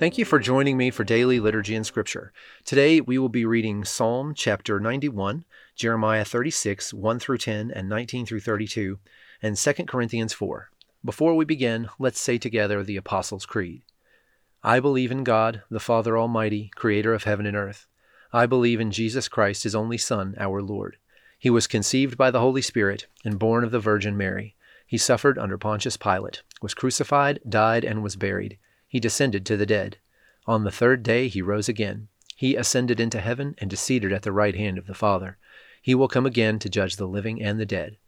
Thank you for joining me for daily liturgy and scripture. Today we will be reading Psalm chapter 91, Jeremiah 36, 1 through 10, and 19 through 32, and 2 Corinthians 4. Before we begin, let's say together the Apostles' Creed. I believe in God, the Father Almighty, creator of heaven and earth. I believe in Jesus Christ, his only Son, our Lord. He was conceived by the Holy Spirit and born of the Virgin Mary. He suffered under Pontius Pilate, was crucified, died, and was buried he descended to the dead. On the third day he rose again. He ascended into heaven and is seated at the right hand of the Father. He will come again to judge the living and the dead.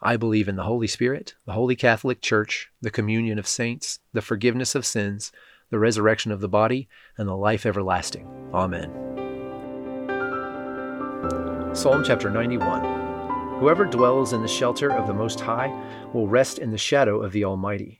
I believe in the Holy Spirit, the Holy Catholic Church, the communion of saints, the forgiveness of sins, the resurrection of the body, and the life everlasting. Amen. Psalm chapter 91 Whoever dwells in the shelter of the Most High will rest in the shadow of the Almighty.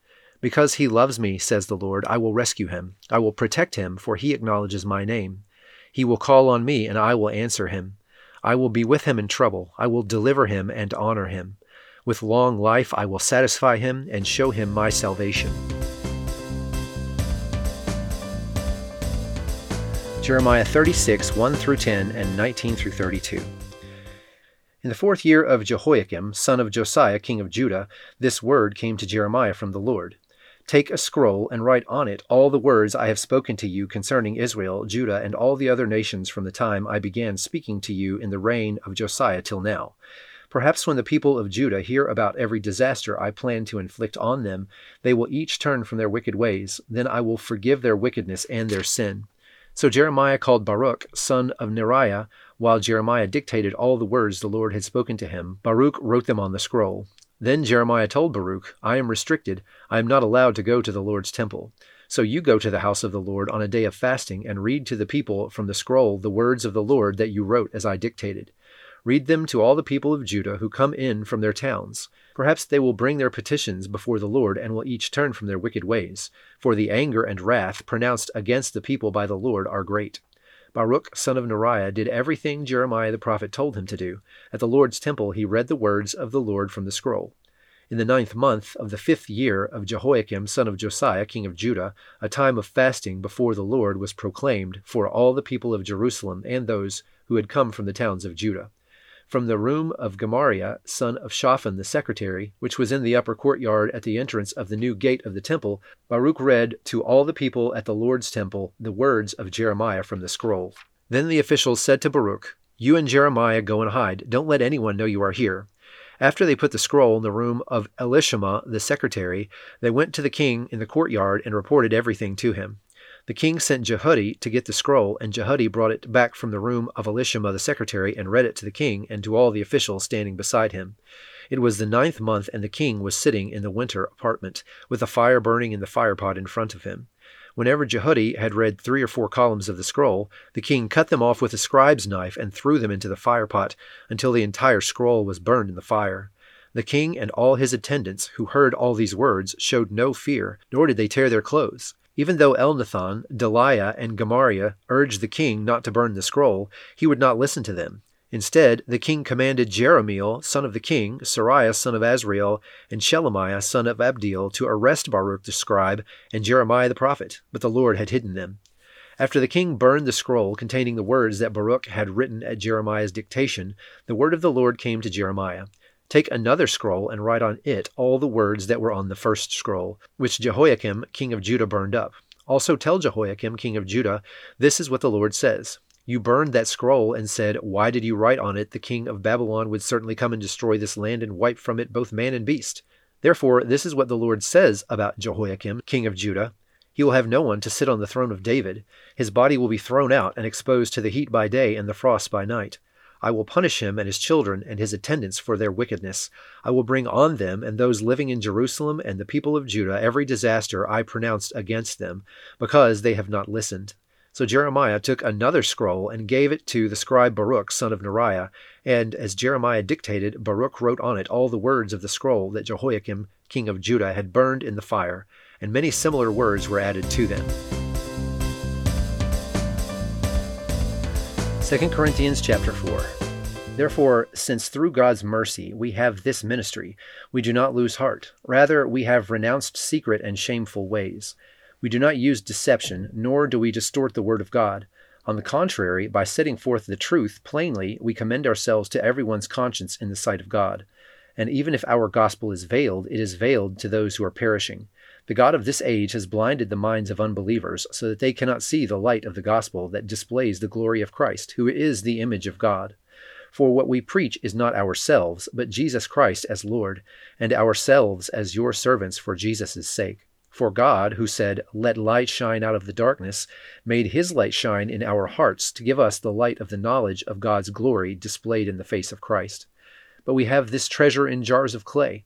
Because he loves me, says the Lord, I will rescue him. I will protect him, for he acknowledges my name. He will call on me, and I will answer him. I will be with him in trouble. I will deliver him and honor him. With long life I will satisfy him and show him my salvation. Jeremiah 36, 1 through 10, and 19 through 32. In the fourth year of Jehoiakim, son of Josiah, king of Judah, this word came to Jeremiah from the Lord. Take a scroll and write on it all the words I have spoken to you concerning Israel, Judah, and all the other nations from the time I began speaking to you in the reign of Josiah till now. Perhaps when the people of Judah hear about every disaster I plan to inflict on them, they will each turn from their wicked ways. Then I will forgive their wickedness and their sin. So Jeremiah called Baruch, son of Neriah, while Jeremiah dictated all the words the Lord had spoken to him. Baruch wrote them on the scroll. Then Jeremiah told Baruch, I am restricted. I am not allowed to go to the Lord's temple. So you go to the house of the Lord on a day of fasting and read to the people from the scroll the words of the Lord that you wrote as I dictated. Read them to all the people of Judah who come in from their towns. Perhaps they will bring their petitions before the Lord and will each turn from their wicked ways, for the anger and wrath pronounced against the people by the Lord are great. Baruch son of Neriah did everything Jeremiah the prophet told him to do. At the Lord's temple he read the words of the Lord from the scroll. In the ninth month of the fifth year of Jehoiakim son of Josiah king of Judah, a time of fasting before the Lord was proclaimed for all the people of Jerusalem and those who had come from the towns of Judah. From the room of Gemariah, son of Shaphan the secretary, which was in the upper courtyard at the entrance of the new gate of the temple, Baruch read to all the people at the Lord's temple the words of Jeremiah from the scroll. Then the officials said to Baruch, You and Jeremiah go and hide. Don't let anyone know you are here. After they put the scroll in the room of Elishama the secretary, they went to the king in the courtyard and reported everything to him. The king sent Jehudi to get the scroll, and Jehudi brought it back from the room of Elishama the secretary and read it to the king and to all the officials standing beside him. It was the ninth month, and the king was sitting in the winter apartment, with a fire burning in the firepot in front of him. Whenever Jehudi had read three or four columns of the scroll, the king cut them off with a scribe's knife and threw them into the firepot until the entire scroll was burned in the fire. The king and all his attendants, who heard all these words, showed no fear, nor did they tear their clothes. Even though Elnathan, Delaiah, and Gemariah urged the king not to burn the scroll, he would not listen to them. Instead, the king commanded Jerahmeel, son of the king, Seraiah, son of Azriel, and Shelemiah, son of Abdeel, to arrest Baruch the scribe and Jeremiah the prophet, but the Lord had hidden them. After the king burned the scroll containing the words that Baruch had written at Jeremiah's dictation, the word of the Lord came to Jeremiah. Take another scroll and write on it all the words that were on the first scroll, which Jehoiakim, king of Judah, burned up. Also tell Jehoiakim, king of Judah, this is what the Lord says You burned that scroll and said, Why did you write on it, The king of Babylon would certainly come and destroy this land and wipe from it both man and beast? Therefore, this is what the Lord says about Jehoiakim, king of Judah. He will have no one to sit on the throne of David. His body will be thrown out and exposed to the heat by day and the frost by night. I will punish him and his children and his attendants for their wickedness. I will bring on them and those living in Jerusalem and the people of Judah every disaster I pronounced against them, because they have not listened. So Jeremiah took another scroll and gave it to the scribe Baruch, son of Neriah. And as Jeremiah dictated, Baruch wrote on it all the words of the scroll that Jehoiakim, king of Judah, had burned in the fire, and many similar words were added to them. 2 Corinthians chapter 4. Therefore, since through God's mercy we have this ministry, we do not lose heart. Rather, we have renounced secret and shameful ways. We do not use deception, nor do we distort the word of God. On the contrary, by setting forth the truth plainly, we commend ourselves to everyone's conscience in the sight of God. And even if our gospel is veiled, it is veiled to those who are perishing. The God of this age has blinded the minds of unbelievers, so that they cannot see the light of the gospel that displays the glory of Christ, who is the image of God. For what we preach is not ourselves, but Jesus Christ as Lord, and ourselves as your servants for Jesus' sake. For God, who said, Let light shine out of the darkness, made his light shine in our hearts to give us the light of the knowledge of God's glory displayed in the face of Christ. But we have this treasure in jars of clay,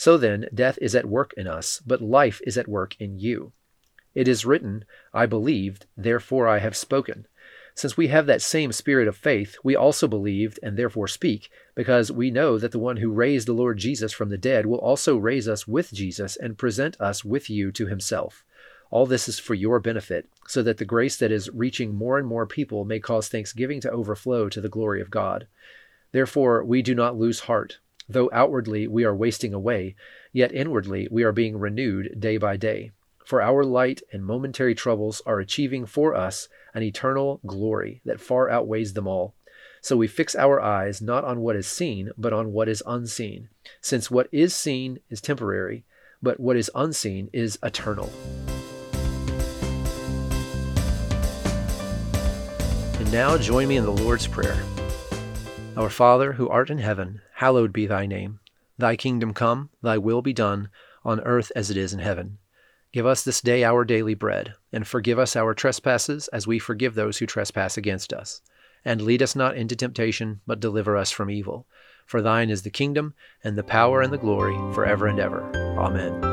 So then, death is at work in us, but life is at work in you. It is written, I believed, therefore I have spoken. Since we have that same spirit of faith, we also believed and therefore speak, because we know that the one who raised the Lord Jesus from the dead will also raise us with Jesus and present us with you to himself. All this is for your benefit, so that the grace that is reaching more and more people may cause thanksgiving to overflow to the glory of God. Therefore, we do not lose heart. Though outwardly we are wasting away, yet inwardly we are being renewed day by day. For our light and momentary troubles are achieving for us an eternal glory that far outweighs them all. So we fix our eyes not on what is seen, but on what is unseen, since what is seen is temporary, but what is unseen is eternal. And now join me in the Lord's Prayer. Our Father, who art in heaven, hallowed be thy name. Thy kingdom come, thy will be done, on earth as it is in heaven. Give us this day our daily bread, and forgive us our trespasses as we forgive those who trespass against us. And lead us not into temptation, but deliver us from evil. For thine is the kingdom, and the power, and the glory, for ever and ever. Amen.